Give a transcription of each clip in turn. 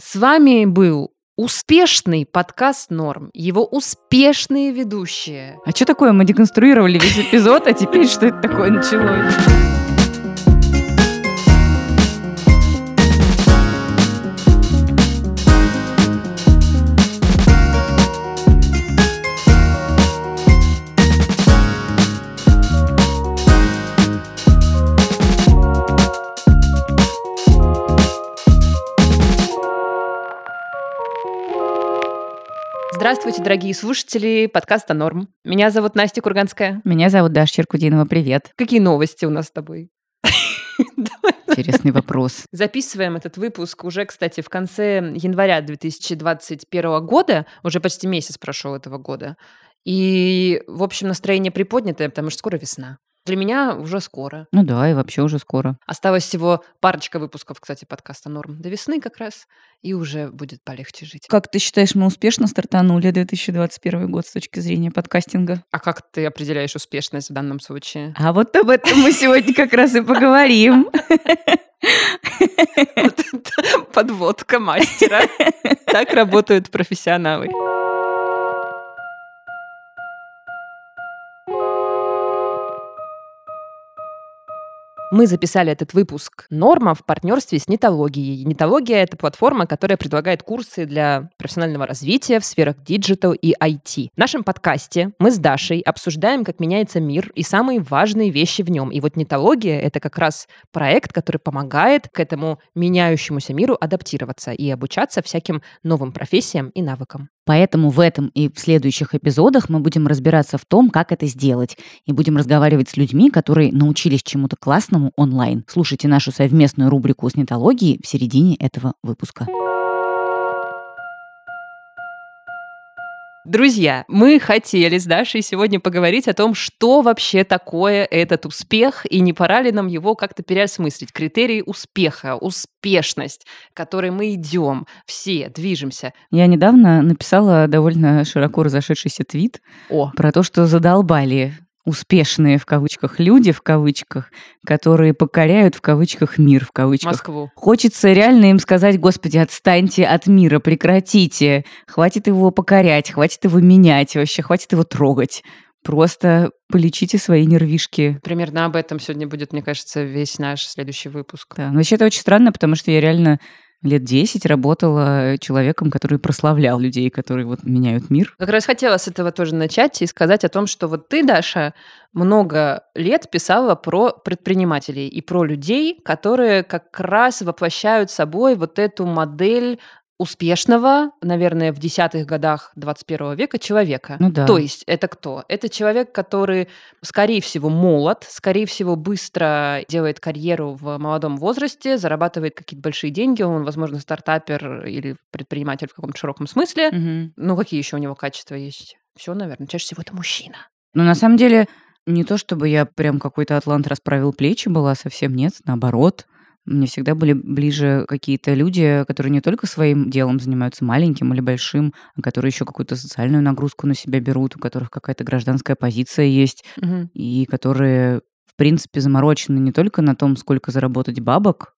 С вами был успешный подкаст «Норм», его успешные ведущие. А что такое? Мы деконструировали весь эпизод, а теперь что это такое началось? Здравствуйте, дорогие слушатели подкаста «Норм». Меня зовут Настя Курганская. Меня зовут Даша Черкудинова. Привет. Какие новости у нас с тобой? Интересный вопрос. Записываем этот выпуск уже, кстати, в конце января 2021 года. Уже почти месяц прошел этого года. И, в общем, настроение приподнятое, потому что скоро весна. Для меня уже скоро. Ну да, и вообще уже скоро. Осталось всего парочка выпусков, кстати, подкаста «Норм» до весны как раз, и уже будет полегче жить. Как ты считаешь, мы успешно стартанули 2021 год с точки зрения подкастинга? А как ты определяешь успешность в данном случае? А вот об этом мы сегодня как раз и поговорим. Подводка мастера. Так работают профессионалы. Мы записали этот выпуск «Норма» в партнерстве с Нетологией. Нетология — это платформа, которая предлагает курсы для профессионального развития в сферах digital и IT. В нашем подкасте мы с Дашей обсуждаем, как меняется мир и самые важные вещи в нем. И вот Нетология — это как раз проект, который помогает к этому меняющемуся миру адаптироваться и обучаться всяким новым профессиям и навыкам. Поэтому в этом и в следующих эпизодах мы будем разбираться в том, как это сделать, и будем разговаривать с людьми, которые научились чему-то классному онлайн. Слушайте нашу совместную рубрику с нетологией в середине этого выпуска. Друзья, мы хотели с Дашей сегодня поговорить о том, что вообще такое этот успех, и не пора ли нам его как-то переосмыслить. Критерии успеха, успешность, к которой мы идем, все движемся. Я недавно написала довольно широко разошедшийся твит О. про то, что задолбали успешные в кавычках люди в кавычках, которые покоряют в кавычках мир в кавычках. Москву. Хочется реально им сказать, господи, отстаньте от мира, прекратите, хватит его покорять, хватит его менять, вообще хватит его трогать. Просто полечите свои нервишки. Примерно об этом сегодня будет, мне кажется, весь наш следующий выпуск. Да, но вообще это очень странно, потому что я реально лет 10 работала человеком, который прославлял людей, которые вот меняют мир. Как раз хотела с этого тоже начать и сказать о том, что вот ты, Даша, много лет писала про предпринимателей и про людей, которые как раз воплощают собой вот эту модель успешного, наверное, в десятых годах 21 века человека. Ну да. То есть это кто? Это человек, который, скорее всего, молод, скорее всего, быстро делает карьеру в молодом возрасте, зарабатывает какие-то большие деньги, он, возможно, стартапер или предприниматель в каком-то широком смысле. Мгм. Ну, какие еще у него качества есть? Все, наверное. Чаще всего это мужчина. Но на самом деле не то, чтобы я прям какой-то атлант расправил плечи была, совсем нет, наоборот. Мне всегда были ближе какие-то люди, которые не только своим делом занимаются, маленьким или большим, а которые еще какую-то социальную нагрузку на себя берут, у которых какая-то гражданская позиция есть, Мгм. и которые, в принципе, заморочены не только на том, сколько заработать бабок,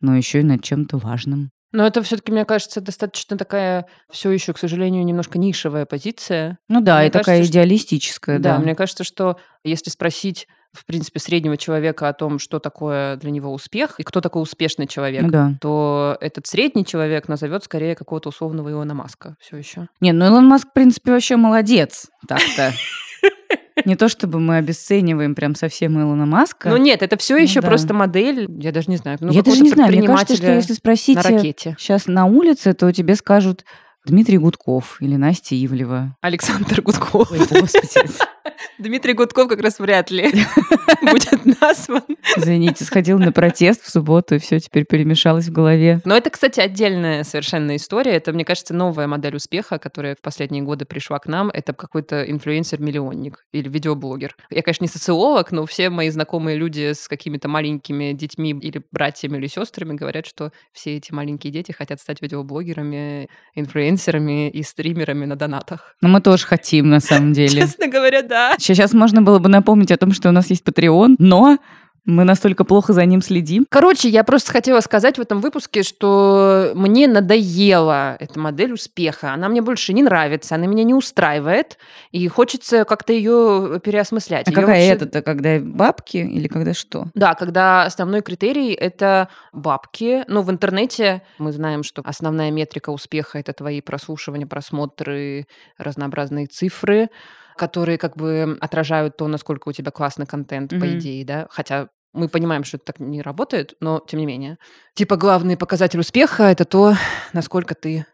но еще и над чем-то важным. Но это все-таки, мне кажется, достаточно такая все еще, к сожалению, немножко нишевая позиция. Ну да, Мне и такая кажется, что- идеалистическая, Да, да. мне кажется, что если спросить, в принципе, среднего человека о том, что такое для него успех и кто такой успешный человек, Ну да. то этот средний человек назовет скорее какого-то условного Илона Маска все еще. Не, ну Илон Маск, в принципе, вообще молодец так-то. Не то чтобы мы обесцениваем прям совсем Илона Маска. Но нет, это все Ну еще да. просто модель, я даже не знаю, ну, Я даже не знаю, мне кажется, что если спросить на ракете. сейчас на улице, то тебе скажут Дмитрий Гудков или Настя Ивлева. Александр Гудков. Ой, господи. Дмитрий Гудков как раз вряд ли будет назван. Извините, сходил на протест в субботу, и все теперь перемешалось в голове. Но это, кстати, отдельная совершенно история. Это, мне кажется, новая модель успеха, которая в последние годы пришла к нам. Это какой-то инфлюенсер-миллионник или видеоблогер. Я, конечно, не социолог, но все мои знакомые люди с какими-то маленькими детьми или братьями или сестрами говорят, что все эти маленькие дети хотят стать видеоблогерами, инфлюенсерами и стримерами на донатах. Но мы тоже хотим, на самом деле. Честно говоря, да. Сейчас можно было бы напомнить о том, что у нас есть Patreon, но Мы настолько плохо за ним следим. Короче, я просто хотела сказать в этом выпуске, что мне надоела эта модель успеха. Она мне больше не нравится, она меня не устраивает, и хочется как-то ее переосмыслять. А Её какая вообще- это-то, когда бабки или когда что? Да, когда основной критерий – это бабки. Ну, в интернете мы знаем, что основная метрика успеха – это твои прослушивания, просмотры, разнообразные цифры, которые как бы отражают то, насколько у тебя классный контент, по Мгм. идее, да. Хотя мы понимаем, что это так не работает, но тем не менее. Типа главный показатель успеха – это то, насколько ты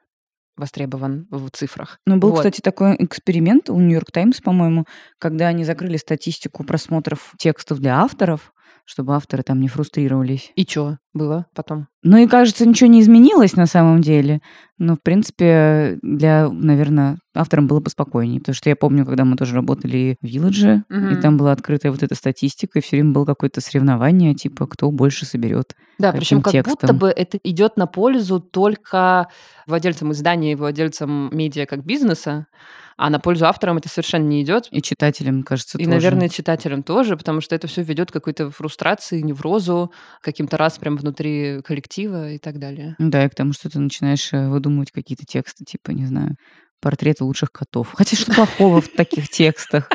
востребован в цифрах. Ну, был, Вот. кстати, такой эксперимент у Нью-Йорк Таймс, по-моему, когда они закрыли статистику просмотров текстов для авторов, чтобы авторы там не фрустрировались. И что было потом? Ну и, кажется, ничего не изменилось на самом деле. Но, в принципе, для, наверное, авторам было бы спокойнее. Потому что я помню, когда мы тоже работали в Вилладже, и Мгм. там была открытая вот эта статистика, и все время было какое-то соревнование, типа, кто больше соберет. Да, этим причем как будто текстом. бы это идет на пользу только владельцам издания и владельцам медиа как бизнеса, а на пользу авторам это совершенно не идет. И читателям, кажется, И, тоже. наверное, читателям тоже, потому что это все ведет к какой-то фрустрации, неврозу, каким-то раз прям внутри коллектива и так далее. Да, и к тому, что ты начинаешь э, выдумывать какие-то тексты, типа, не знаю, портреты лучших котов. Хотя что плохого в таких текстах?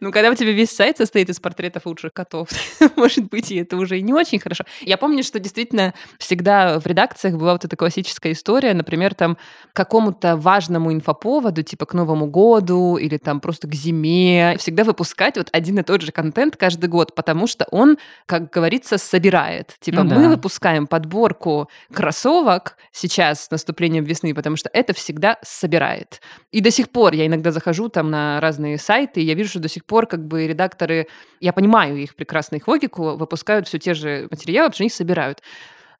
Ну, когда у тебя весь сайт состоит из портретов лучших котов, может быть, и это уже и не очень хорошо. Я помню, что действительно всегда в редакциях была вот эта классическая история, например, там к какому-то важному инфоповоду, типа к Новому году или там просто к зиме, всегда выпускать вот один и тот же контент каждый год, потому что он, как говорится, собирает. Типа Ну мы да. выпускаем подборку кроссовок сейчас с наступлением весны, потому что это всегда собирает. И до сих пор я иногда захожу там на разные сайты, и я вижу, что до сих пор как бы редакторы, я понимаю их прекрасно их логику, выпускают все те же материалы, потому что их собирают.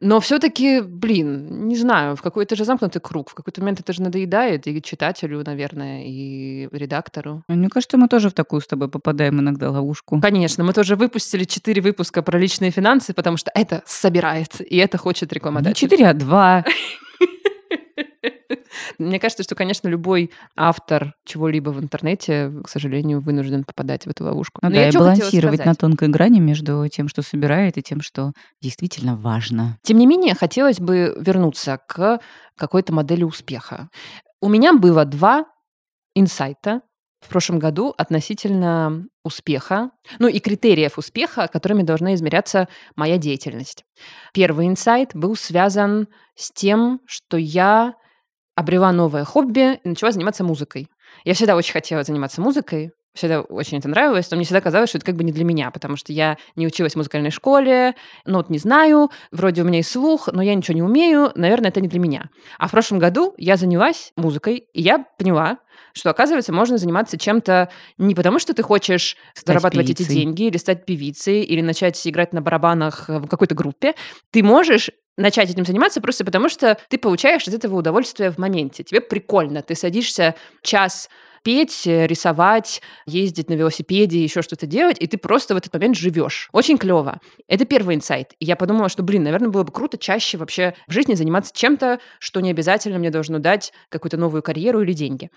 Но все-таки, блин, не знаю, в какой-то же замкнутый круг, в какой-то момент это же надоедает и читателю, наверное, и редактору. Мне кажется, мы тоже в такую с тобой попадаем иногда ловушку. Конечно, мы тоже выпустили четыре выпуска про личные финансы, потому что это собирает, и это хочет Не рекламодатель. 4, а 2. Мне кажется, что, конечно, любой автор чего-либо в интернете, к сожалению, вынужден попадать в эту ловушку. Ну Но да, я и балансировать на тонкой грани между тем, что собирает, и тем, что действительно важно. Тем не менее, хотелось бы вернуться к какой-то модели успеха. У меня было два инсайта в прошлом году относительно успеха, ну и критериев успеха, которыми должна измеряться моя деятельность. Первый инсайт был связан с тем, что я обрела новое хобби и начала заниматься музыкой. Я всегда очень хотела заниматься музыкой, всегда очень это нравилось, но мне всегда казалось, что это как бы не для меня, потому что я не училась в музыкальной школе, нот не знаю, вроде у меня есть слух, но я ничего не умею, наверное, это не для меня. А в прошлом году я занялась музыкой, и я поняла, что, оказывается, можно заниматься чем-то не потому, что ты хочешь зарабатывать эти певицей. деньги, или стать певицей, или начать играть на барабанах в какой-то группе. Ты можешь начать этим заниматься просто потому, что ты получаешь от этого удовольствие в моменте. Тебе прикольно. Ты садишься час петь, рисовать, ездить на велосипеде, еще что-то делать, и ты просто в этот момент живешь. Очень клево. Это первый инсайт. И я подумала, что, блин, наверное, было бы круто чаще вообще в жизни заниматься чем-то, что не обязательно мне должно дать какую-то новую карьеру или деньги.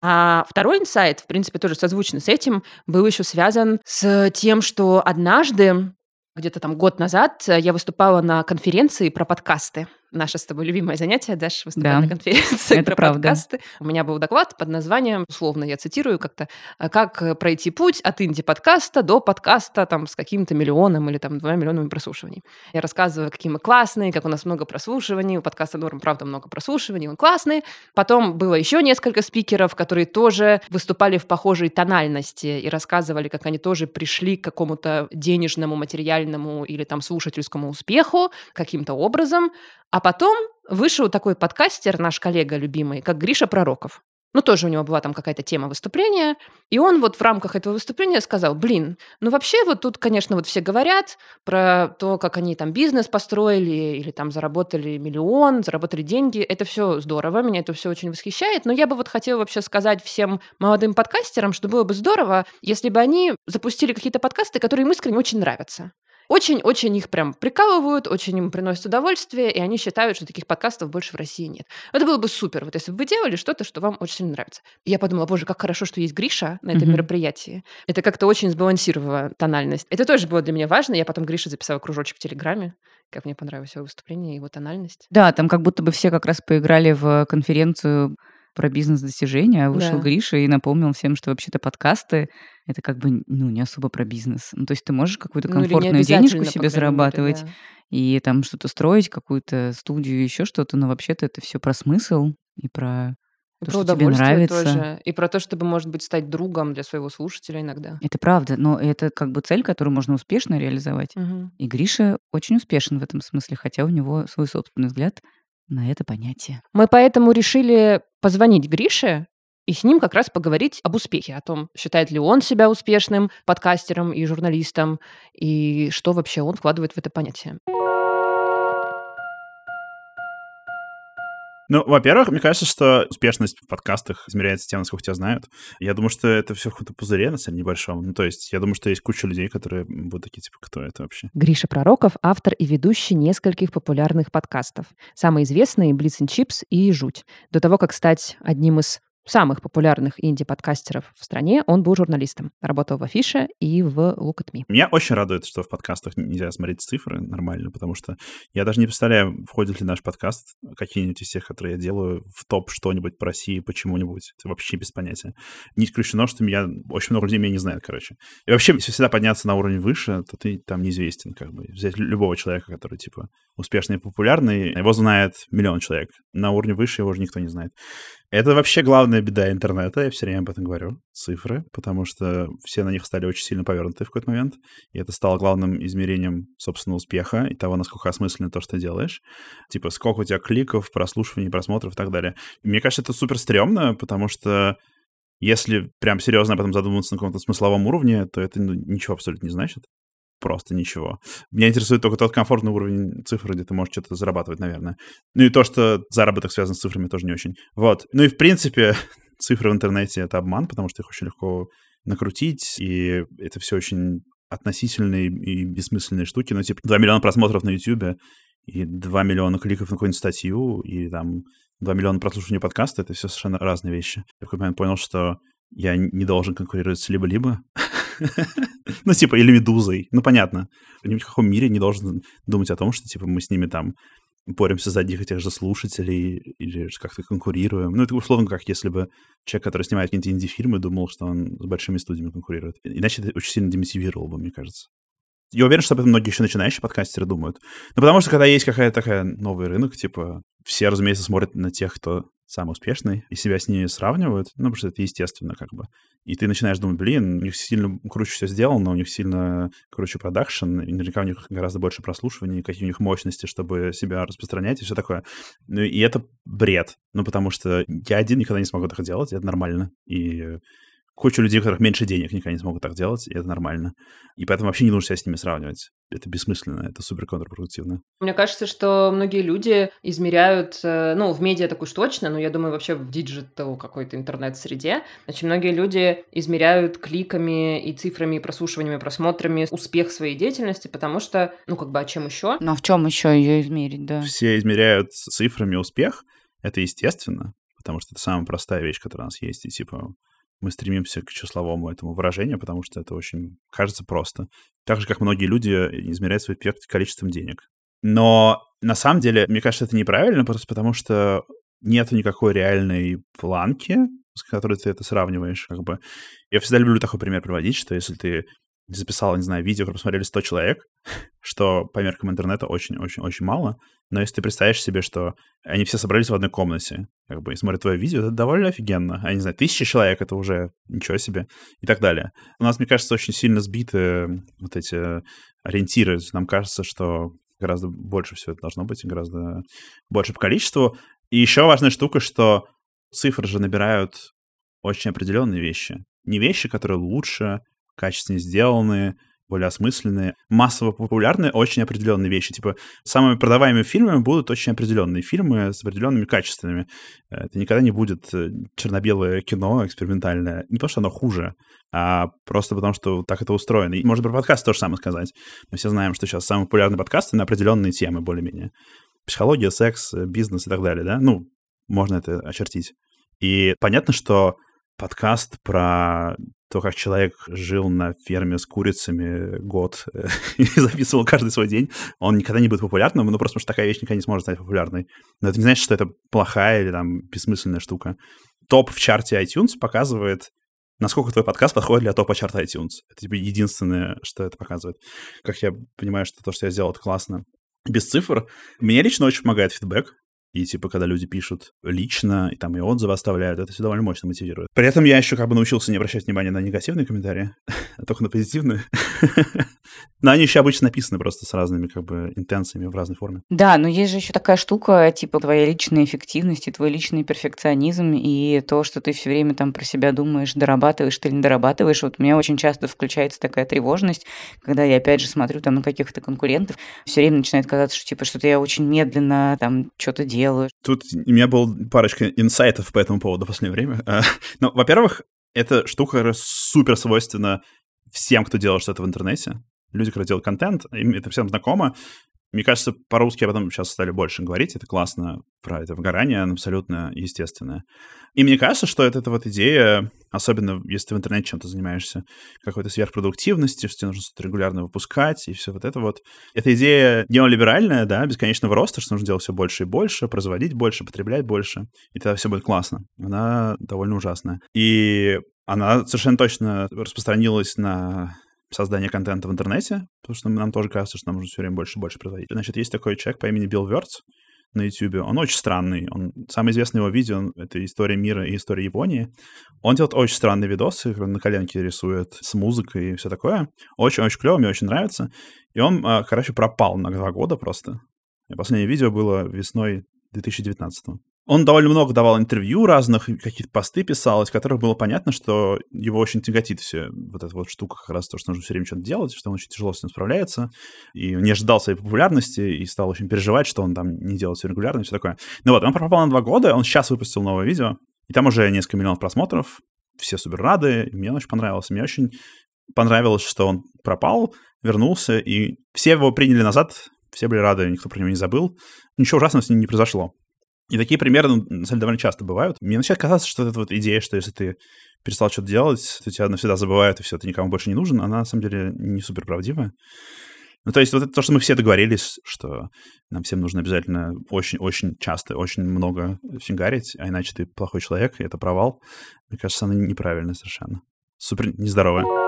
А второй инсайт, в принципе, тоже созвучно с этим, был еще связан с тем, что однажды где-то там год назад э, я выступала на конференции про подкасты. Наше с тобой любимое занятие, Даш, выступать Да, на конференции это про правда. подкасты. У меня был доклад под названием, условно я цитирую как-то, э, «Как э, пройти путь от инди-подкаста до подкаста там с каким-то миллионом или там двумя миллионами прослушиваний». Я рассказываю, какие мы классные, как у нас много прослушиваний, у подкаста Норм, правда, много прослушиваний, он классный. Потом было еще несколько спикеров, которые тоже выступали в похожей тональности и рассказывали, как они тоже пришли к какому-то денежному, материальному или там слушательскому успеху каким-то образом. А потом вышел такой подкастер, наш коллега любимый, как Гриша Пророков. Ну, тоже у него была там какая-то тема выступления. И он вот в рамках этого выступления сказал, блин, ну вообще вот тут, конечно, вот все говорят про то, как они там бизнес построили или там заработали миллион, заработали деньги. Это все здорово, меня это все очень восхищает. Но я бы вот хотела вообще сказать всем молодым подкастерам, что было бы здорово, если бы они запустили какие-то подкасты, которые им искренне очень нравятся. Очень-очень их прям прикалывают, очень им приносят удовольствие, и они считают, что таких подкастов больше в России нет. Это было бы супер, вот если бы вы делали что-то, что вам очень сильно нравится. И я подумала, боже, как хорошо, что есть Гриша на этом Мгм. мероприятии. Это как-то очень сбалансировало тональность. Это тоже было для меня важно. Я потом Грише записала кружочек в Телеграме, как мне понравилось его выступление, его тональность. Да, там как будто бы все как раз поиграли в конференцию про бизнес-достижения, а вышел Да. Гриша и напомнил всем, что вообще-то подкасты — это как бы, ну, не особо про бизнес. Ну, то есть ты можешь какую-то Ну, комфортную денежку обязательно, по себе крайней мере, зарабатывать да. и там что-то строить, какую-то студию, еще что-то, но вообще-то это все про смысл и про И то, про что тебе нравится. тоже. И про то, чтобы, может быть, стать другом для своего слушателя иногда. Это правда, но это как бы цель, которую можно успешно реализовать. Мгм. И Гриша очень успешен в этом смысле, хотя у него свой собственный взгляд на это понятие. Мы поэтому решили позвонить Грише и с ним как раз поговорить об успехе, о том, считает ли он себя успешным подкастером и журналистом, и что вообще он вкладывает в это понятие. Ну, во-первых, мне кажется, что успешность в подкастах измеряется тем, насколько тебя знают. Я думаю, что это все в каком-то пузыре, на самом деле, небольшом. Ну, то есть, я думаю, что есть куча людей, которые будут такие, типа, кто это вообще? Гриша Пророков – автор и ведущий нескольких популярных подкастов. Самые известные – Blitz and Chips и «Жуть». До того, как стать одним из самых популярных инди-подкастеров в стране, он был журналистом. Работал в Афише и в Look at Me. Меня очень радует, что в подкастах нельзя смотреть цифры нормально, потому что я даже не представляю, входит ли наш подкаст, какие-нибудь из тех, которые я делаю, в топ что-нибудь по России, почему-нибудь. Это вообще без понятия. Не исключено, что меня очень много людей меня не знает, короче. И вообще, если всегда подняться на уровень выше, то ты там неизвестен, как бы. Взять любого человека, который, типа, успешный и популярный, его знает миллион человек. На уровне выше его уже никто не знает. Это вообще главная беда интернета, я все время об этом говорю, цифры, потому что все на них стали очень сильно повернуты в какой-то момент, и это стало главным измерением, собственно, успеха и того, насколько осмысленно то, что делаешь. Типа, сколько у тебя кликов, прослушиваний, просмотров и так далее. И мне кажется, это супер стрёмно, потому что если прям серьезно об этом задуматься на каком-то смысловом уровне, то это ну, ничего абсолютно не значит. Просто ничего. Меня интересует только тот комфортный уровень цифр, где ты можешь что-то зарабатывать, наверное. Ну и то, что заработок связан с цифрами, тоже не очень. Вот. Ну и в принципе, цифры в интернете — это обман, потому что их очень легко накрутить, и это все очень относительные и бессмысленные штуки. Ну, типа, 2 миллиона просмотров на YouTube и 2 миллиона кликов на какую-нибудь статью, и там 2 миллиона прослушиваний подкаста — это все совершенно разные вещи. Я в какой-то момент понял, что я не должен конкурировать с либо-либо. ну, типа, или Медузой. Ну, понятно. Ни в каком мире не должен думать о том, что, типа, мы с ними там боремся за одних и тех же слушателей или как-то конкурируем. Ну, это условно как если бы человек, который снимает какие-то инди-фильмы, думал, что он с большими студиями конкурирует. Иначе это очень сильно демотивировало бы, мне кажется. Я уверен, что об этом многие еще начинающие подкастеры думают. Ну, потому что когда есть какая-то такая новый рынок, типа, все, разумеется, смотрят на тех, кто самый успешный, и себя с ними сравнивают, ну, потому что это естественно, как бы. И ты начинаешь думать, блин, у них сильно круче все сделано, у них сильно круче продакшн, и наверняка у них гораздо больше прослушиваний, какие у них мощности, чтобы себя распространять и все такое. Ну, и это бред, ну, потому что я один никогда не смогу так делать, это нормально. И куча людей, у которых меньше денег, никогда не смогут так делать, и это нормально. И поэтому вообще не нужно себя с ними сравнивать. Это бессмысленно, это супер контрпродуктивно. Мне кажется, что многие люди измеряют, э, ну, в медиа так уж точно, но я думаю, вообще в digital какой-то интернет-среде, значит, многие люди измеряют кликами и цифрами, и прослушиваниями, просмотрами успех своей деятельности, потому что, ну, как бы, а чем еще? Ну а в чем еще ее измерить, да? Все измеряют цифрами успех, это естественно, потому что это самая простая вещь, которая у нас есть, и типа мы стремимся к числовому этому выражению, потому что это очень кажется просто. Так же, как многие люди измеряют свой эффект количеством денег. Но на самом деле, мне кажется, это неправильно, просто потому что нет никакой реальной планки, с которой ты это сравниваешь. Как бы. Я всегда люблю такой пример приводить, что если ты записал, не знаю, видео, которое посмотрели 100 человек, что по меркам интернета очень-очень-очень мало, но если ты представишь себе, что они все собрались в одной комнате, как бы, и смотрят твое видео, это довольно офигенно. А, не знаю, тысяча человек — это уже ничего себе, и так далее. У нас, мне кажется, очень сильно сбиты вот эти ориентиры. Нам кажется, что гораздо больше все это должно быть, гораздо больше по количеству. И еще важная штука, что цифры же набирают очень определенные вещи. Не вещи, которые лучше, качественнее сделаны, более осмысленные, массово популярные, очень определенные вещи. Типа, самыми продаваемыми фильмами будут очень определенные фильмы с определенными качествами. Это никогда не будет э, черно-белое кино экспериментальное. Не потому, что оно хуже, а просто потому, что так это устроено. И можно про подкаст тоже самое сказать. Мы все знаем, что сейчас самые популярные подкасты на определенные темы более-менее. Психология, секс, бизнес и так далее, да? Ну, можно это очертить. И понятно, что подкаст про то, как человек жил на ферме с курицами год и записывал каждый свой день, он никогда не будет популярным, ну просто потому что такая вещь никогда не сможет стать популярной. Но это не значит, что это плохая или там бессмысленная штука. Топ в чарте iTunes показывает, насколько твой подкаст подходит для топа чарта iTunes. Это типа единственное, что это показывает. Как я понимаю, что то, что я сделал, это классно. Без цифр. Мне лично очень помогает фидбэк. И типа, когда люди пишут лично, и там и отзывы оставляют, это все довольно мощно мотивирует. При этом я еще как бы научился не обращать внимания на негативные комментарии, а только на позитивные. Но они еще обычно написаны просто с разными как бы интенциями в разной форме. Да, но есть же еще такая штука, типа твоя личная эффективность и твой личный перфекционизм, и то, что ты все время там про себя думаешь, дорабатываешь ты или не дорабатываешь. Вот у меня очень часто включается такая тревожность, когда я опять же смотрю там на каких-то конкурентов, все время начинает казаться, что типа что-то я очень медленно там что-то делаю, делаю. Тут у меня был парочка инсайтов по этому поводу в последнее время. А, ну, во-первых, эта штука супер свойственна всем, кто делает что-то в интернете. Люди, которые делают контент, им это всем знакомо. Мне кажется, по-русски об этом сейчас стали больше говорить. Это классно про это выгорание, оно абсолютно естественное. И мне кажется, что это, это вот идея, особенно если ты в интернете чем-то занимаешься, какой-то сверхпродуктивности, что тебе нужно что-то регулярно выпускать, и все вот это вот. Эта идея неолиберальная, да, бесконечного роста, что нужно делать все больше и больше, производить больше, потреблять больше, и тогда все будет классно. Она довольно ужасная. И она совершенно точно распространилась на создание контента в интернете, потому что нам тоже кажется, что нам нужно все время больше и больше производить. Значит, есть такой человек по имени Билл Вертс на YouTube. Он очень странный. Он, самое известное его видео — это «История мира» и «История Японии». Он делает очень странные видосы, на коленке рисует с музыкой и все такое. Очень-очень клево, мне очень нравится. И он, а, короче, пропал на два года просто. И последнее видео было весной 2019 -го. Он довольно много давал интервью разных, какие-то посты писал, из которых было понятно, что его очень тяготит все вот эта вот штука, как раз то, что нужно все время что-то делать, что он очень тяжело с этим справляется, и не ожидал своей популярности, и стал очень переживать, что он там не делает все регулярно и все такое. Ну вот, он пропал на два года, он сейчас выпустил новое видео, и там уже несколько миллионов просмотров, все супер рады, мне очень понравился. Мне очень понравилось, что он пропал, вернулся, и все его приняли назад, все были рады, никто про него не забыл. Ничего ужасного с ним не произошло. И такие примеры, ну, на самом деле, довольно часто бывают. Мне начинает казаться, что эта вот идея, что если ты перестал что-то делать, то тебя навсегда забывают, и все, ты никому больше не нужен, она на самом деле не супер правдивая. Ну, то есть вот это то, что мы все договорились, что нам всем нужно обязательно очень-очень часто, очень много фигарить, а иначе ты плохой человек, и это провал. Мне кажется, она неправильная совершенно. Супер нездоровая.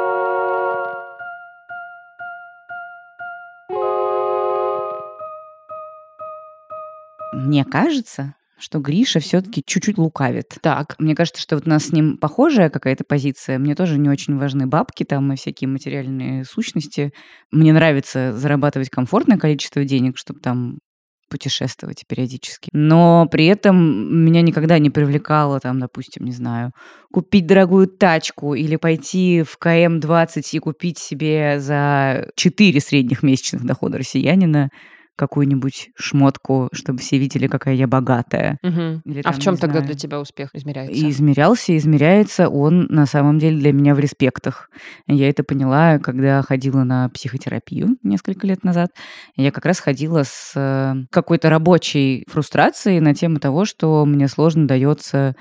Мне кажется, что Гриша все-таки чуть-чуть лукавит. Так. Мне кажется, что вот у нас с ним похожая какая-то позиция. Мне тоже не очень важны бабки там и всякие материальные сущности. Мне нравится зарабатывать комфортное количество денег, чтобы там путешествовать периодически. Но при этом меня никогда не привлекало, там, допустим, не знаю, купить дорогую тачку или пойти в КМ-20 и купить себе за 4 средних месячных дохода россиянина какую-нибудь шмотку, чтобы все видели, какая я богатая. Угу. Или, там, а в чем тогда знаю, для тебя успех измеряется? И измерялся, измеряется он на самом деле для меня в респектах. Я это поняла, когда ходила на психотерапию несколько лет назад. Я как раз ходила с э, какой-то рабочей фрустрацией на тему того, что мне сложно дается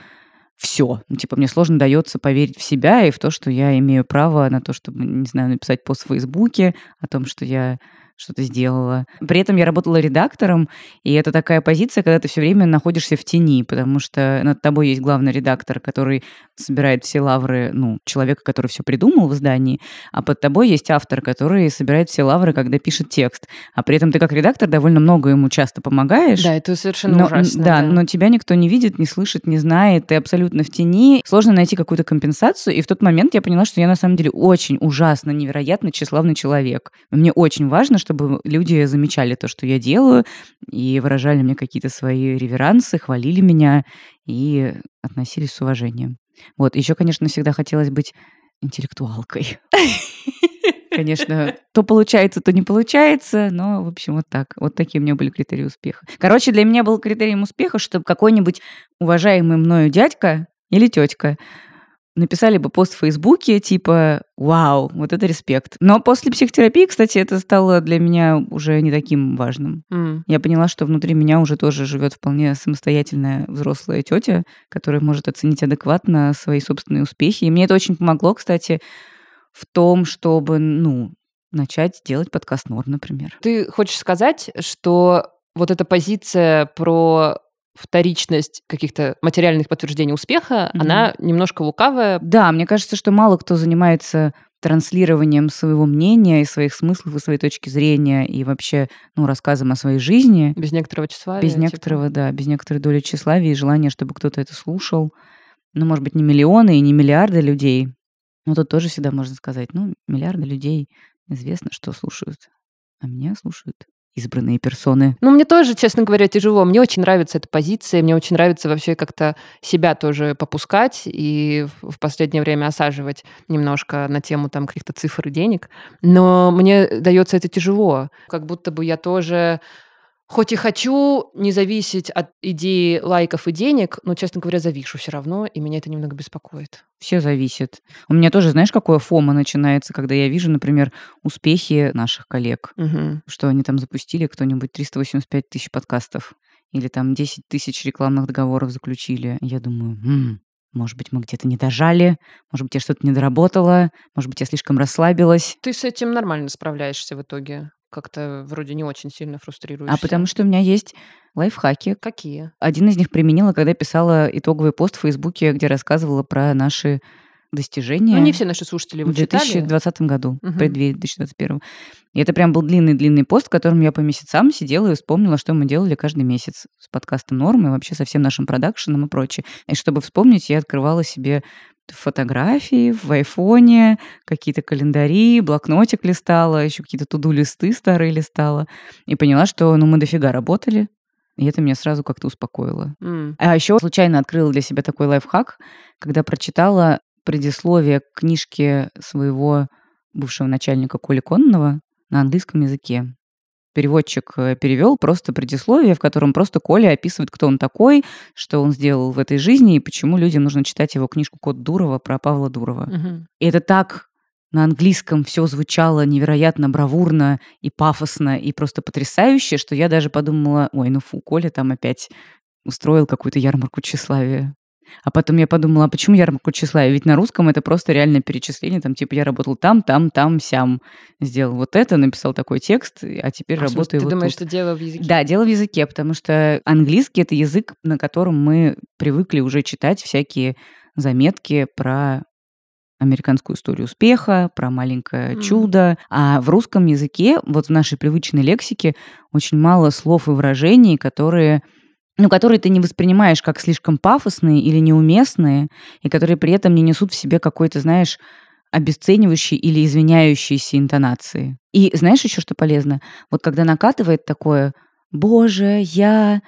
все. Ну, типа, мне сложно дается поверить в себя и в то, что я имею право на то, чтобы, не знаю, написать пост в Фейсбуке о том, что я что-то сделала. При этом я работала редактором, и это такая позиция, когда ты все время находишься в тени, потому что над тобой есть главный редактор, который собирает все лавры, ну, человека, который все придумал в издании, а под тобой есть автор, который собирает все лавры, когда пишет текст. А при этом ты как редактор довольно много ему часто помогаешь. Да, это совершенно но, ужасно. Да, да, но тебя никто не видит, не слышит, не знает, ты абсолютно в тени. Сложно найти какую-то компенсацию, и в тот момент я поняла, что я на самом деле очень ужасно, невероятно тщеславный человек. Мне очень важно, чтобы люди замечали то, что я делаю, и выражали мне какие-то свои реверансы, хвалили меня и относились с уважением. Вот, еще, конечно, всегда хотелось быть интеллектуалкой. Конечно, то получается, то не получается, но, в общем, вот так. Вот такие у меня были критерии успеха. Короче, для меня был критерием успеха, чтобы какой-нибудь уважаемый мною дядька или тетка написали бы пост в Фейсбуке, типа «Вау, вот это респект». Но после психотерапии, кстати, это стало для меня уже не таким важным. М. Я поняла, что внутри меня уже тоже живет вполне самостоятельная взрослая тетя, которая может оценить адекватно свои собственные успехи. И мне это очень помогло, кстати, в том, чтобы, ну, начать делать подкаст Норм, например. Ты хочешь сказать, что вот эта позиция про вторичность каких-то материальных подтверждений успеха, Мгм. она немножко лукавая. Да, мне кажется, что мало кто занимается транслированием своего мнения и своих смыслов и своей точки зрения и вообще, ну, рассказом о своей жизни Без некоторого тщеславия. без типа. некоторого, да, без некоторой доли тщеславия и желания, чтобы кто-то это слушал. Ну, может быть, не миллионы и не миллиарды людей, но тут тоже всегда можно сказать, ну, миллиарды людей известно, что слушают, а меня слушают избранные персоны. Ну, мне тоже, честно говоря, тяжело. Мне очень нравится эта позиция, мне очень нравится вообще как-то себя тоже попускать и в последнее время осаживать немножко на тему там каких-то цифр и денег. Но мне дается это тяжело. Как будто бы я тоже Хоть и хочу не зависеть от идеи лайков и денег, но, честно говоря, завишу все равно, и меня это немного беспокоит. Все зависит. У меня тоже, знаешь, какое фома начинается, когда я вижу, например, успехи наших коллег, Мгм. что они там запустили кто-нибудь 385 тысяч подкастов или там 10 тысяч рекламных договоров заключили. Я думаю, «М, может быть, мы где-то не дожали, может быть, я что-то не доработала, может быть, я слишком расслабилась. Ты с этим нормально справляешься в итоге. Как-то вроде не очень сильно фрустрируешься. А потому что у меня есть лайфхаки. Какие? Один из них применила, когда писала итоговый пост в Фейсбуке, где рассказывала про наши достижения. Ну, не все наши слушатели его в читали. 2020 году, Мгм. в преддверии 2021. И это прям был длинный-длинный пост, в котором я по месяцам сидела и вспомнила, что мы делали каждый месяц с подкастом «Норм» и вообще со всем нашим продакшеном и прочее. И чтобы вспомнить, я открывала себе фотографии в айфоне, какие-то календари, блокнотик листала, еще какие-то туду-листы старые листала. И поняла, что ну, мы дофига работали, и это меня сразу как-то успокоило. М. А еще случайно открыла для себя такой лайфхак, когда прочитала предисловие к книжке своего бывшего начальника Коли Кононова на английском языке. Переводчик э, перевел просто предисловие, в котором просто Коля описывает, кто он такой, что он сделал в этой жизни и почему людям нужно читать его книжку «Код Дурова» про Павла Дурова. Мгм. И это так на английском все звучало невероятно бравурно и пафосно и просто потрясающе, что я даже подумала, ой, ну фу, Коля там опять устроил какую-то ярмарку тщеславия. А потом я подумала, а почему ярмарку тщеславия? Ведь на русском это просто реальное перечисление, там типа я работал там, там, там, сям. Сделал вот это, написал такой текст, а теперь А, работаю Ты вот думаешь, тут. что дело в языке? Да, дело в языке, потому что английский это язык, на котором мы привыкли уже читать всякие заметки про американскую историю успеха, про маленькое М. чудо. А в русском языке, вот в нашей привычной лексике, очень мало слов и выражений, которые ну, которые ты не воспринимаешь как слишком пафосные или неуместные, и которые при этом не несут в себе какой-то, знаешь, обесценивающей или извиняющейся интонации. И знаешь еще, что полезно? Вот когда накатывает такое «Боже, я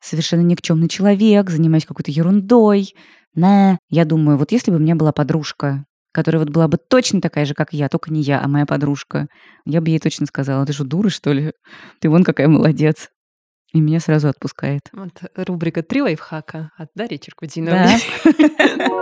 совершенно никчемный человек, занимаюсь какой-то ерундой», на, я думаю, вот если бы у меня была подружка, которая вот была бы точно такая же, как я, только не я, а моя подружка, я бы ей точно сказала, ты что, дура, что ли? Ты вон какая молодец. И меня сразу отпускает. Вот рубрика «Три лайфхака» от Дарьи Черкудиновой. Да.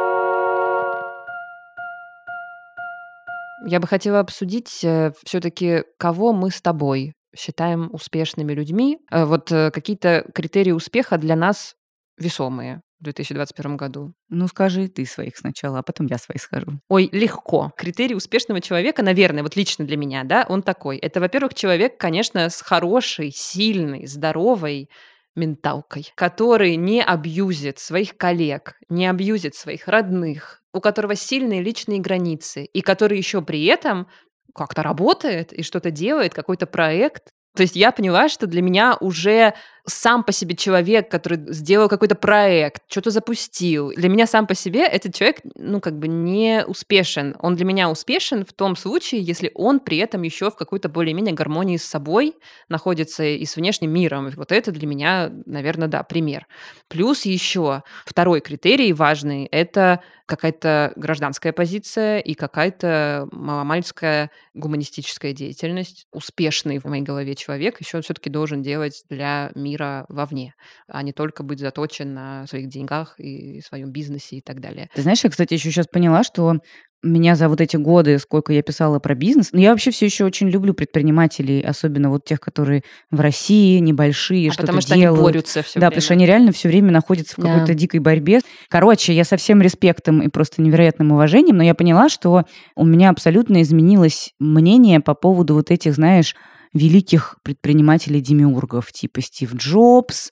Я бы хотела обсудить все-таки, кого мы с тобой считаем успешными людьми. Э, Вот э, какие-то критерии успеха для нас весомые в 2021 году. Ну, скажи ты своих сначала, а потом я своих скажу. Ой, легко. Критерий успешного человека, наверное, вот лично для меня, да, он такой. Это, во-первых, человек, конечно, с хорошей, сильной, здоровой менталкой, который не абьюзит своих коллег, не абьюзит своих родных, у которого сильные личные границы, и который еще при этом как-то работает и что-то делает, какой-то проект. То есть я поняла, что для меня уже сам по себе человек, который сделал какой-то проект, что-то запустил, для меня сам по себе этот человек, ну, как бы не успешен. Он для меня успешен в том случае, если он при этом еще в какой-то более-менее гармонии с собой находится и с внешним миром. Вот это для меня, наверное, да, пример. Плюс еще второй критерий важный – это какая-то гражданская позиция и какая-то маломальская гуманистическая деятельность. Успешный в моей голове человек еще все-таки должен делать для мира вовне, а не только быть заточен на своих деньгах и своем бизнесе и так далее. Ты знаешь, я, кстати, еще сейчас поняла, что меня за вот эти годы, сколько я писала про бизнес, но я вообще все еще очень люблю предпринимателей, особенно вот тех, которые в России небольшие, а что-то потому что делают. они борются все Да, время. потому что они реально все время находятся в какой-то дикой борьбе. Короче, я со всем респектом и просто невероятным уважением, но я поняла, что у меня абсолютно изменилось мнение по поводу вот этих, знаешь, великих предпринимателей-демиургов, типа Стив Джобс,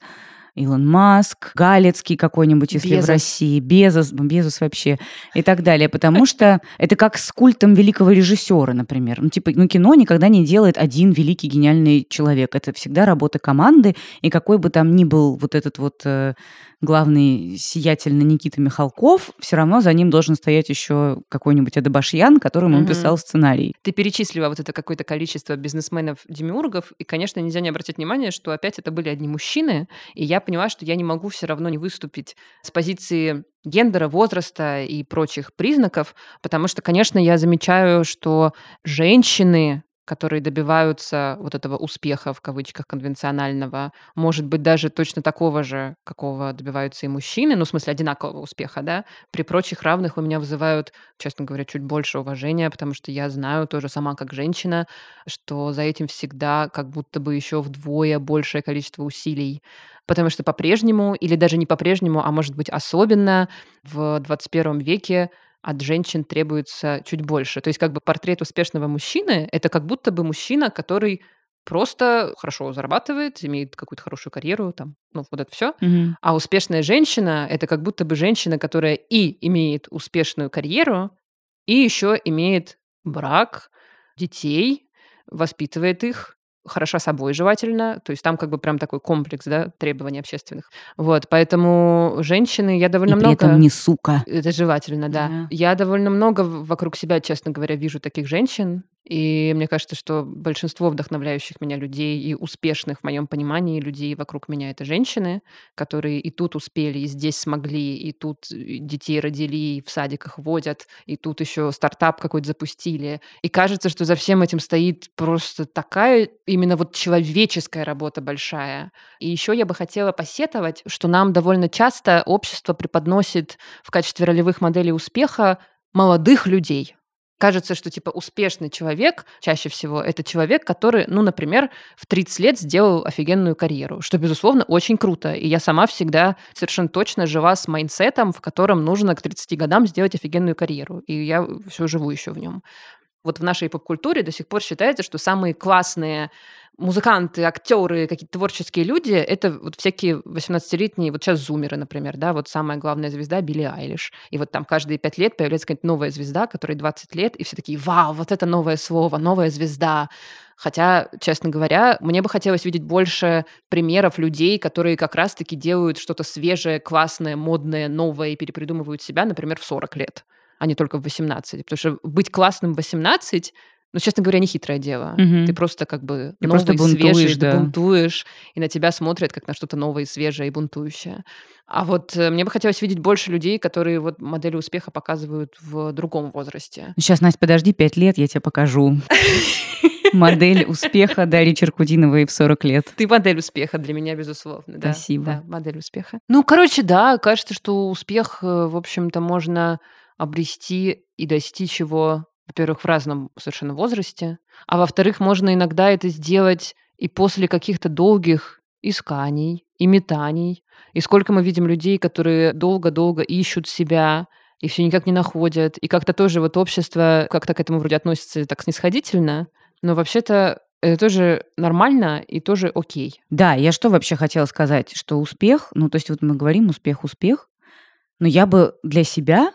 Илон Маск, Галецкий какой-нибудь, если в Безос. России, Безос, Безос вообще и так далее. Потому что это как с культом великого режиссера, например. Ну, типа, ну, кино никогда не делает один великий гениальный человек. Это всегда работа команды, и какой бы там ни был вот этот вот э, главный сиятельный Никита Михалков, все равно за ним должен стоять еще какой-нибудь Адабашьян, которому он Мгм. писал сценарий. Ты перечислила вот это какое-то количество бизнесменов-демиургов, и, конечно, нельзя не обратить внимание, что опять это были одни мужчины, и я поняла, что я не могу все равно не выступить с позиции гендера, возраста и прочих признаков, потому что, конечно, я замечаю, что женщины, которые добиваются вот этого успеха, в кавычках, конвенционального, может быть, даже точно такого же, какого добиваются и мужчины, ну, в смысле, одинакового успеха, да, при прочих равных у меня вызывают, честно говоря, чуть больше уважения, потому что я знаю тоже сама как женщина, что за этим всегда как будто бы еще вдвое большее количество усилий. Потому что по-прежнему, или даже не по-прежнему, а может быть особенно в 21 веке от женщин требуется чуть больше. То есть как бы портрет успешного мужчины — это как будто бы мужчина, который просто хорошо зарабатывает, имеет какую-то хорошую карьеру, там, ну, вот это все. Мгм. А успешная женщина — это как будто бы женщина, которая и имеет успешную карьеру, и еще имеет брак, детей, воспитывает их, хороша собой желательно. То есть там как бы прям такой комплекс, да, требований общественных. Вот, поэтому женщины, я И довольно при много... этом не сука. Это желательно, да. Да. Я довольно много вокруг себя, честно говоря, вижу таких женщин. И мне кажется, что большинство вдохновляющих меня людей и успешных в моем понимании людей вокруг меня это женщины, которые и тут успели, и здесь смогли, и тут и детей родили, и в садиках водят, и тут еще стартап какой-то запустили. И кажется, что за всем этим стоит просто такая именно вот человеческая работа большая. И еще я бы хотела посетовать, что нам довольно часто общество преподносит в качестве ролевых моделей успеха молодых людей. Кажется, что типа успешный человек чаще всего это человек, который, ну, например, в 30 лет сделал офигенную карьеру, что, безусловно, очень круто. И я сама всегда совершенно точно жила с майндсетом, в котором нужно к 30 годам сделать офигенную карьеру. И я все живу еще в нем. Вот в нашей поп-культуре до сих пор считается, что самые классные музыканты, актеры, какие-то творческие люди, это вот всякие 18-летние, вот сейчас зумеры, например, да, вот самая главная звезда Билли Айлиш. И вот там каждые пять лет появляется какая-то новая звезда, которой 20 лет, и все такие, вау, вот это новое слово, новая звезда. Хотя, честно говоря, мне бы хотелось видеть больше примеров людей, которые как раз-таки делают что-то свежее, классное, модное, новое и перепридумывают себя, например, в 40 лет, а не только в 18. Потому что быть классным в 18 ну, честно говоря, не хитрое дело. Мгм. Ты просто как бы Ты новый, просто бунтуешь, свежий, ты да. бунтуешь, и на тебя смотрят как на что-то новое, свежее и бунтующее. А вот э, мне бы хотелось видеть больше людей, которые вот модели успеха показывают в другом возрасте. Сейчас, Настя, подожди, пять лет, я тебе покажу. Модель успеха Дарьи Черкудиновой в 40 лет. Ты модель успеха для меня, безусловно. да. Спасибо. Да, модель успеха. Ну, короче, да, кажется, что успех, э, в общем-то, можно обрести и достичь его, во-первых, в разном совершенно возрасте, а во-вторых, можно иногда это сделать и после каких-то долгих исканий и метаний. И сколько мы видим людей, которые долго-долго ищут себя, и все никак не находят. И как-то тоже вот общество как-то к этому вроде относится так снисходительно, но вообще-то это тоже нормально и тоже окей. Да, я что вообще хотела сказать, что успех, ну, то есть вот мы говорим успех, успех, но я бы для себя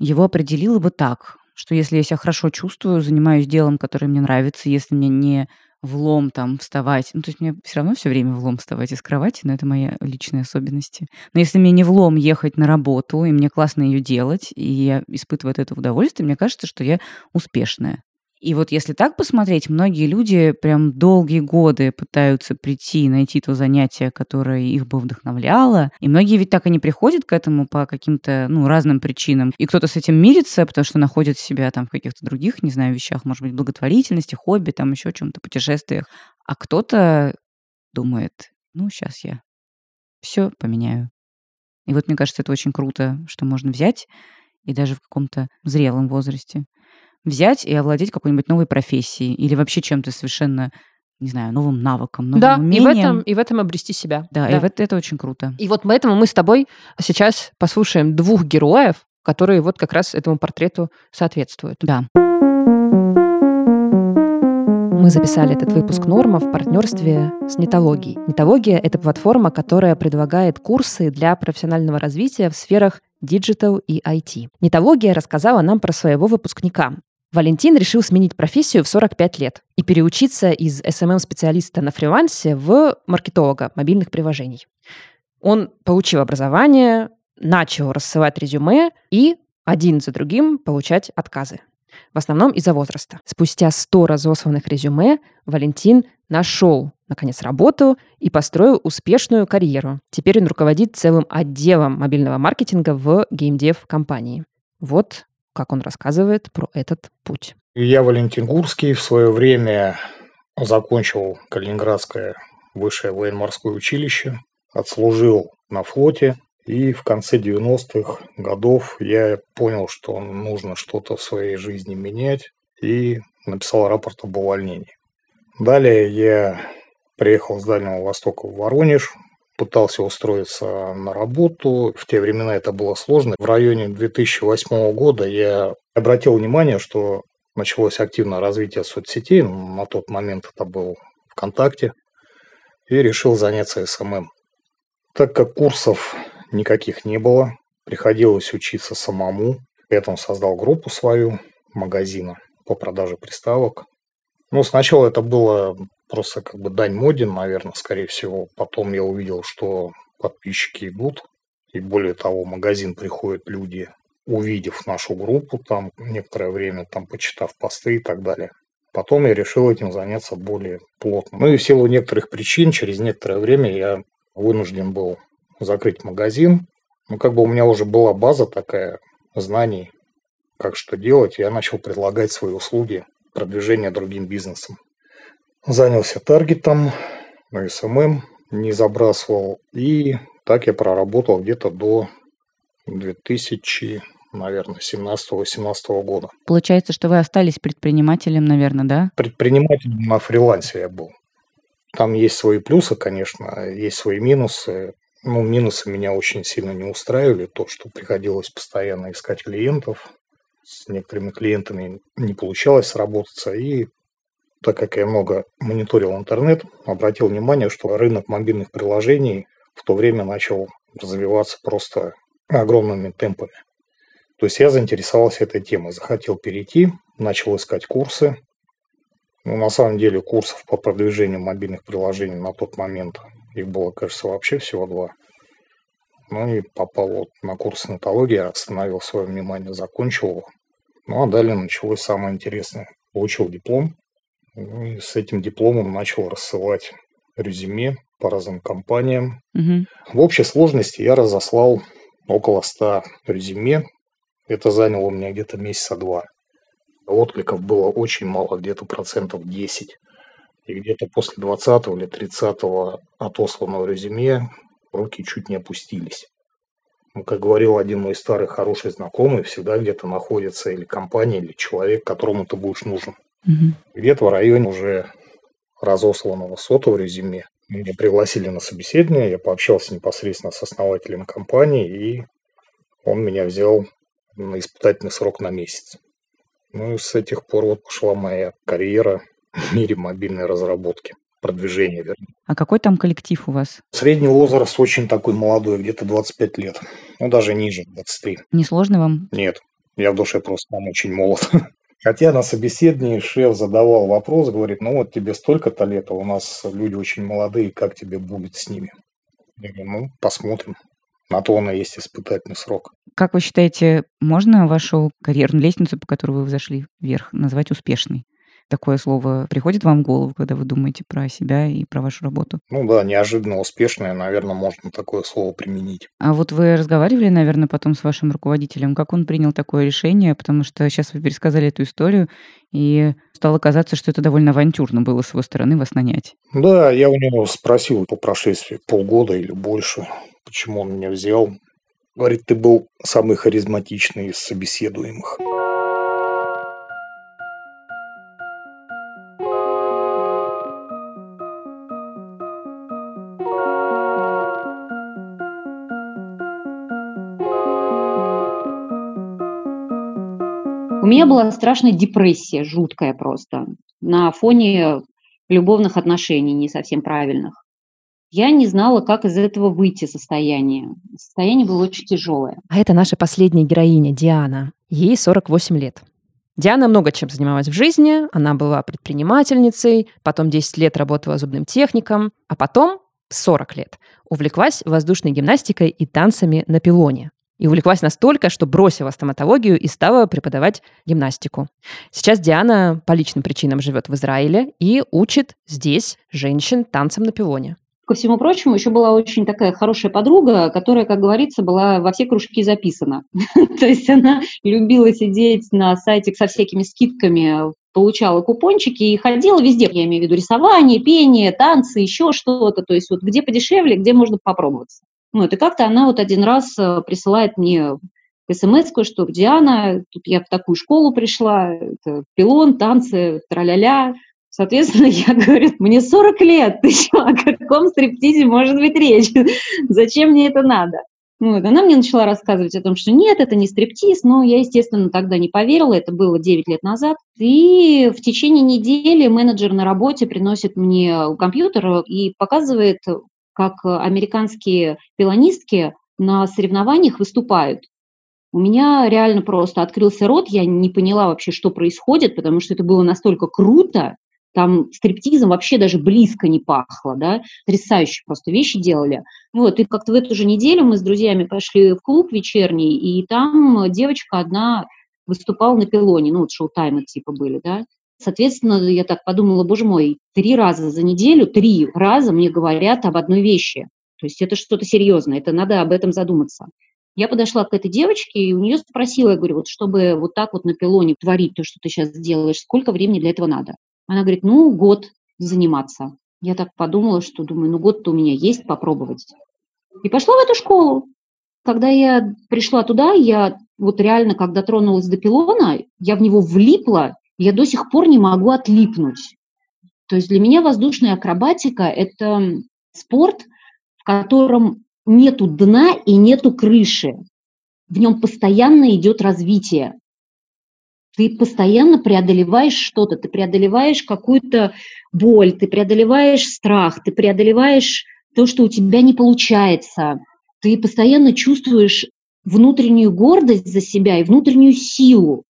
его определила бы так, что если я себя хорошо чувствую, занимаюсь делом, которое мне нравится, если мне не влом там вставать, ну, то есть мне все равно все время влом вставать из кровати, но это мои личные особенности. Но если мне не влом ехать на работу, и мне классно ее делать, и я испытываю от удовольствие, мне кажется, что я успешная. И вот если так посмотреть, многие люди прям долгие годы пытаются прийти и найти то занятие, которое их бы вдохновляло. И многие ведь так и не приходят к этому по каким-то ну, разным причинам. И кто-то с этим мирится, потому что находит себя там в каких-то других, не знаю, вещах, может быть, благотворительности, хобби, там еще чем-то, путешествиях. А кто-то думает, ну, сейчас я все поменяю. И вот мне кажется, это очень круто, что можно взять и даже в каком-то зрелом возрасте взять и овладеть какой-нибудь новой профессией или вообще чем-то совершенно не знаю, новым навыком, новым да, умением. и в этом, и в этом обрести себя. Да, да. и вот это очень круто. И вот поэтому мы с тобой сейчас послушаем двух героев, которые вот как раз этому портрету соответствуют. Да. Мы записали этот выпуск Норма в партнерстве с Нетологией. Нетология — это платформа, которая предлагает курсы для профессионального развития в сферах Digital и IT. Нетология рассказала нам про своего выпускника, Валентин решил сменить профессию в 45 лет и переучиться из SMM-специалиста на фрилансе в маркетолога мобильных приложений. Он получил образование, начал рассылать резюме и один за другим получать отказы. В основном из-за возраста. Спустя 100 разосланных резюме Валентин нашел, наконец, работу и построил успешную карьеру. Теперь он руководит целым отделом мобильного маркетинга в геймдев-компании. Вот как он рассказывает про этот путь. Я Валентин Гурский. В свое время закончил Калининградское высшее военно-морское училище, отслужил на флоте, и в конце 90-х годов я понял, что нужно что-то в своей жизни менять, и написал рапорт об увольнении. Далее я приехал с Дальнего Востока в Воронеж, пытался устроиться на работу. В те времена это было сложно. В районе 2008 года я обратил внимание, что началось активное развитие соцсетей. На тот момент это был ВКонтакте. И решил заняться SMM. Так как курсов никаких не было, приходилось учиться самому. Поэтому создал группу свою магазина по продаже приставок. Ну, сначала это было просто как бы дань моде, наверное, скорее всего. Потом я увидел, что подписчики идут, и более того, в магазин приходят люди, увидев нашу группу, там некоторое время, там почитав посты и так далее. Потом я решил этим заняться более плотно. Ну и в силу некоторых причин, через некоторое время я вынужден был закрыть магазин. Ну, как бы у меня уже была база такая, знаний, как что делать. Я начал предлагать свои услуги продвижения другим бизнесам занялся таргетом SMM, не забрасывал. И так я проработал где-то до 2000, наверное, 17-18 года. Получается, что вы остались предпринимателем, наверное, да? Предпринимателем на фрилансе я был. Там есть свои плюсы, конечно, есть свои минусы. Ну, минусы меня очень сильно не устраивали. То, что приходилось постоянно искать клиентов. С некоторыми клиентами не получалось сработаться. И так как я много мониторил интернет, обратил внимание, что рынок мобильных приложений в то время начал развиваться просто огромными темпами. То есть я заинтересовался этой темой, захотел перейти, начал искать курсы. Ну, на самом деле курсов по продвижению мобильных приложений на тот момент, их было, кажется, вообще всего два. Ну и попал вот на курс нотологии, остановил свое внимание, закончил его. Ну а далее началось самое интересное. Получил диплом, ну и с этим дипломом начал рассылать резюме по разным компаниям. Угу. В общей сложности я разослал около 100 резюме. Это заняло у меня где-то месяца два. Откликов было очень мало, где-то процентов 10. И где-то после 20 или 30 отосланного резюме руки чуть не опустились. Ну, как говорил один мой старый хороший знакомый, всегда где-то находится или компания, или человек, которому ты будешь нужен. Угу. Где-то в районе уже разосланного сотого резюме меня пригласили на собеседование, я пообщался непосредственно с основателем компании, и он меня взял на испытательный срок на месяц. Ну и с этих пор вот пошла моя карьера в мире мобильной разработки, продвижения, вернее. А какой там коллектив у вас? Средний возраст очень такой молодой, где-то 25 лет. Ну, даже ниже, 23. Не сложно вам? Нет, я в душе просто там очень молод. Хотя на собеседовании шеф задавал вопрос, говорит, ну вот тебе столько-то лет, а у нас люди очень молодые, как тебе будет с ними? Я говорю, ну, посмотрим. На то оно есть испытательный срок. Как вы считаете, можно вашу карьерную лестницу, по которой вы взошли вверх, назвать успешной? Такое слово приходит вам в голову, когда вы думаете про себя и про вашу работу? Ну да, неожиданно успешное, наверное, можно такое слово применить. А вот вы разговаривали, наверное, потом с вашим руководителем, как он принял такое решение, потому что сейчас вы пересказали эту историю, и стало казаться, что это довольно авантюрно было с его стороны вас нанять. Да, я у него спросил по прошествии полгода или больше, почему он меня взял. Говорит, ты был самый харизматичный из собеседуемых. У меня была страшная депрессия, жуткая просто, на фоне любовных отношений не совсем правильных. Я не знала, как из этого выйти состояние. Состояние было очень тяжелое. А это наша последняя героиня, Диана. Ей 48 лет. Диана много чем занималась в жизни. Она была предпринимательницей, потом 10 лет работала зубным техником, а потом 40 лет увлеклась воздушной гимнастикой и танцами на пилоне и увлеклась настолько, что бросила стоматологию и стала преподавать гимнастику. Сейчас Диана по личным причинам живет в Израиле и учит здесь женщин танцам на пилоне. Ко всему прочему, еще была очень такая хорошая подруга, которая, как говорится, была во все кружки записана. То есть она любила сидеть на сайте со всякими скидками, получала купончики и ходила везде. Я имею в виду рисование, пение, танцы, еще что-то. То есть вот где подешевле, где можно попробоваться. Вот, и как-то она вот один раз э, присылает мне смс что Диана, тут я в такую школу пришла, это пилон, танцы, траля-ля. Соответственно, я говорю, мне 40 лет, ты что, о каком стриптизе может быть речь? Зачем мне это надо? Вот, она мне начала рассказывать о том, что нет, это не стриптиз, но я, естественно, тогда не поверила, это было 9 лет назад. И в течение недели менеджер на работе приносит мне компьютер и показывает как э, американские пилонистки на соревнованиях выступают. У меня реально просто открылся рот, я не поняла вообще, что происходит, потому что это было настолько круто, там стриптизом вообще даже близко не пахло, да, потрясающие просто вещи делали. Вот, и как-то в эту же неделю мы с друзьями пошли в клуб вечерний, и там девочка одна выступала на пилоне, ну, вот шоу-таймы типа были, да, Соответственно, я так подумала, боже мой, три раза за неделю, три раза мне говорят об одной вещи. То есть это что-то серьезное, это надо об этом задуматься. Я подошла к этой девочке и у нее спросила, я говорю, вот чтобы вот так вот на пилоне творить то, что ты сейчас делаешь, сколько времени для этого надо? Она говорит, ну, год заниматься. Я так подумала, что думаю, ну, год-то у меня есть попробовать. И пошла в эту школу. Когда я пришла туда, я вот реально, когда тронулась до пилона, я в него влипла, я до сих пор не могу отлипнуть. То есть для меня воздушная акробатика – это спорт, в котором нету дна и нету крыши. В нем постоянно идет развитие. Ты постоянно преодолеваешь что-то, ты преодолеваешь какую-то боль, ты преодолеваешь страх, ты преодолеваешь то, что у тебя не получается. Ты постоянно чувствуешь внутреннюю гордость за себя и внутреннюю силу.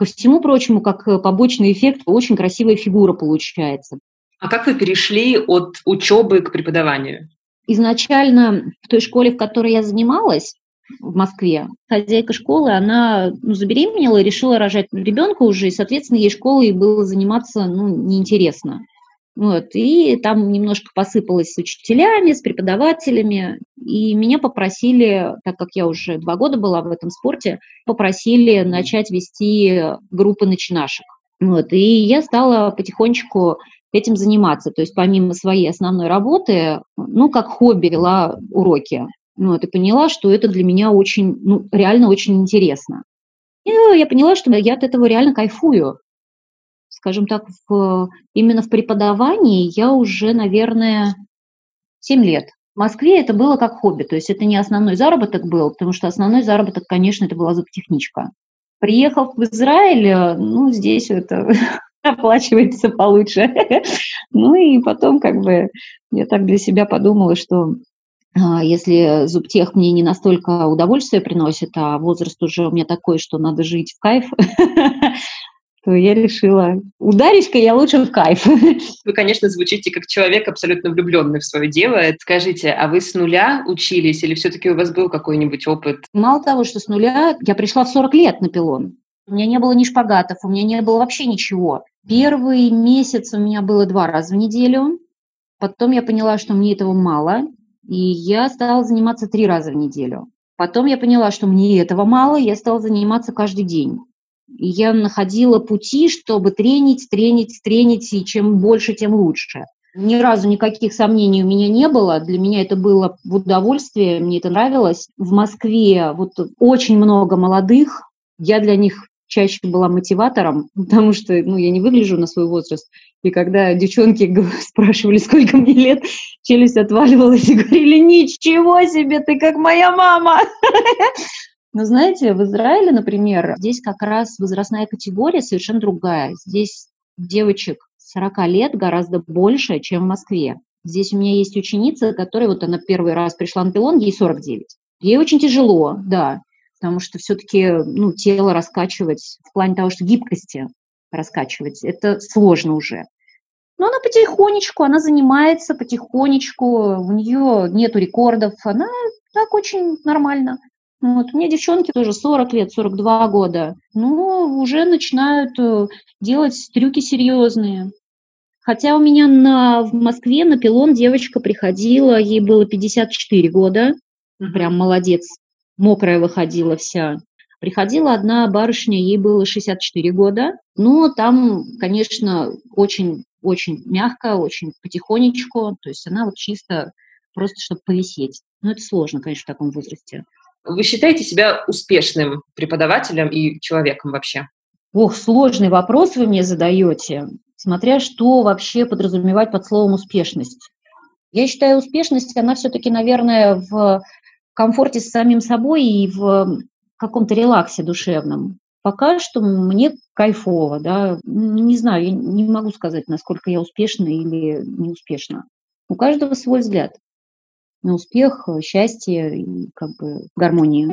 Ко всему прочему, как э, побочный эффект, очень красивая фигура получается. А как вы перешли от учебы к преподаванию? Изначально в той школе, в которой я занималась, в Москве. Хозяйка школы, она ну, забеременела и решила рожать ребенка уже, и, соответственно, ей школой было заниматься ну, неинтересно. Вот, и там немножко посыпалось с учителями, с преподавателями. И меня попросили, так как я уже два года была в этом спорте, попросили начать вести группы начинашек. Вот, и я стала потихонечку этим заниматься. То есть помимо своей основной работы, ну, как хобби вела уроки. Вот, и поняла, что это для меня очень, ну, реально очень интересно. И я поняла, что я от этого реально кайфую скажем так, в, именно в преподавании я уже, наверное, 7 лет. В Москве это было как хобби, то есть это не основной заработок был, потому что основной заработок, конечно, это была зубтехничка. Приехав в Израиль, ну, здесь это оплачивается получше. ну и потом как бы я так для себя подумала, что а, если зубтех мне не настолько удовольствие приносит, а возраст уже у меня такой, что надо жить в кайф, то я решила, ударить-ка я лучше в кайф. Вы, конечно, звучите как человек абсолютно влюбленный в свое дело. Скажите, а вы с нуля учились или все-таки у вас был какой-нибудь опыт? Мало того, что с нуля, я пришла в 40 лет на пилон. У меня не было ни шпагатов, у меня не было вообще ничего. Первый месяц у меня было два раза в неделю. Потом я поняла, что мне этого мало, и я стала заниматься три раза в неделю. Потом я поняла, что мне этого мало, и я стала заниматься каждый день. Я находила пути, чтобы тренить, тренить, тренить, и чем больше, тем лучше. Ни разу никаких сомнений у меня не было. Для меня это было в удовольствие, мне это нравилось. В Москве вот очень много молодых. Я для них чаще была мотиватором, потому что ну, я не выгляжу на свой возраст. И когда девчонки спрашивали, сколько мне лет, челюсть отваливалась и говорили, ничего себе, ты как моя мама. Но знаете, в Израиле, например, здесь как раз возрастная категория совершенно другая. Здесь девочек 40 лет гораздо больше, чем в Москве. Здесь у меня есть ученица, которая вот она первый раз пришла на пилон, ей 49. Ей очень тяжело, да, потому что все-таки ну, тело раскачивать в плане того, что гибкости раскачивать, это сложно уже. Но она потихонечку, она занимается потихонечку, у нее нету рекордов, она так очень нормально. Вот. У меня девчонки тоже 40 лет, 42 года. Ну, уже начинают э, делать трюки серьезные. Хотя у меня на, в Москве на пилон девочка приходила, ей было 54 года, прям молодец, мокрая выходила вся. Приходила одна барышня, ей было 64 года. Но там, конечно, очень-очень мягко, очень потихонечку. То есть она вот чисто просто, чтобы повисеть. Но это сложно, конечно, в таком возрасте. Вы считаете себя успешным преподавателем и человеком вообще? Ох, сложный вопрос вы мне задаете, смотря что вообще подразумевать под словом успешность. Я считаю, успешность, она все-таки, наверное, в комфорте с самим собой и в каком-то релаксе душевном. Пока что мне кайфово, да. Не знаю, я не могу сказать, насколько я успешна или не успешна. У каждого свой взгляд на успех, счастье и как бы гармонию.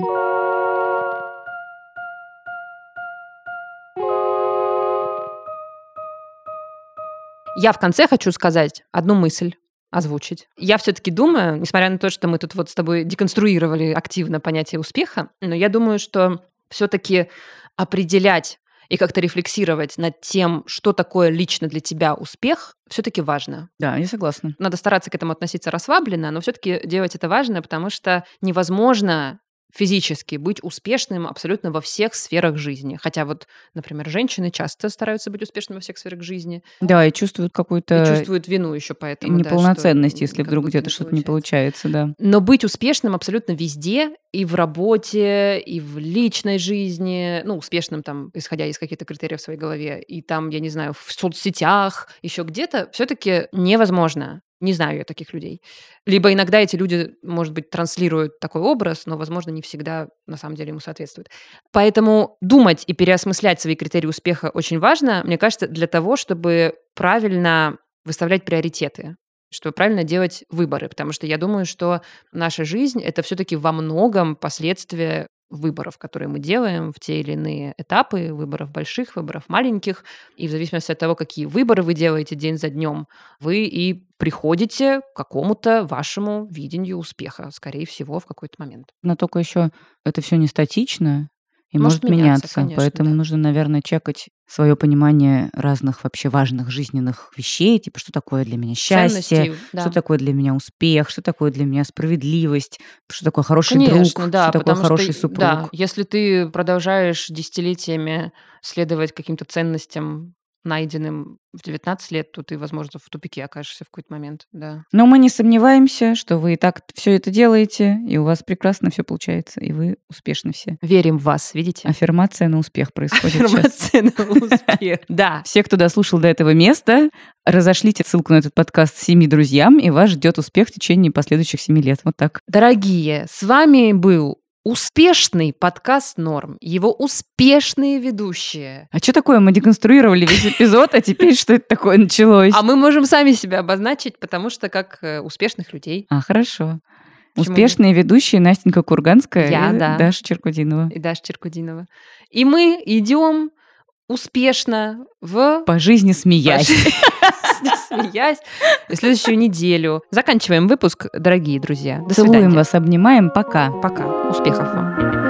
Я в конце хочу сказать одну мысль озвучить. Я все-таки думаю, несмотря на то, что мы тут вот с тобой деконструировали активно понятие успеха, но я думаю, что все-таки определять и как-то рефлексировать над тем, что такое лично для тебя успех, все-таки важно. Да, я согласна. Надо стараться к этому относиться расслабленно, но все-таки делать это важно, потому что невозможно физически быть успешным абсолютно во всех сферах жизни. Хотя вот, например, женщины часто стараются быть успешными во всех сферах жизни. Да, и чувствуют какую-то... И чувствуют вину еще поэтому. Неполноценность, да, если вдруг где-то что-то не получается, да. Но быть успешным абсолютно везде, и в работе, и в личной жизни, ну, успешным там, исходя из каких-то критериев в своей голове, и там, я не знаю, в соцсетях, еще где-то, все-таки невозможно. Не знаю я таких людей. Либо иногда эти люди, может быть, транслируют такой образ, но, возможно, не всегда на самом деле ему соответствует. Поэтому думать и переосмыслять свои критерии успеха очень важно, мне кажется, для того, чтобы правильно выставлять приоритеты чтобы правильно делать выборы, потому что я думаю, что наша жизнь это все-таки во многом последствия выборов, которые мы делаем в те или иные этапы, выборов больших, выборов маленьких. И в зависимости от того, какие выборы вы делаете день за днем, вы и приходите к какому-то вашему видению успеха, скорее всего, в какой-то момент. Но только еще это все не статично, и может, может меняться. меняться конечно, Поэтому да. нужно, наверное, чекать свое понимание разных вообще важных жизненных вещей, типа что такое для меня счастье, да. что такое для меня успех, что такое для меня справедливость, что такое хороший конечно, друг, да, что такое хороший что, супруг. Да, если ты продолжаешь десятилетиями следовать каким-то ценностям найденным в 19 лет, то ты, возможно, в тупике окажешься в какой-то момент, да. Но мы не сомневаемся, что вы и так все это делаете, и у вас прекрасно все получается, и вы успешны все. Верим в вас, видите? Аффирмация на успех происходит Аффирмация на успех, да. Все, кто дослушал до этого места, разошлите ссылку на этот подкаст семи друзьям, и вас ждет успех в течение последующих семи лет. Вот так. Дорогие, с вами был успешный подкаст «Норм», его успешные ведущие. А что такое? Мы деконструировали весь эпизод, а теперь что это такое началось? А мы можем сами себя обозначить, потому что как э, успешных людей. А, хорошо. Почему? Успешные ведущие Настенька Курганская Я, и да. Даша Черкудинова. И Даша Черкудинова. И мы идем успешно в... По жизни смеясь. смеясь, следующую неделю. Заканчиваем выпуск, дорогие друзья. До Целуем свидания. вас, обнимаем. Пока. Пока. Успехов вам.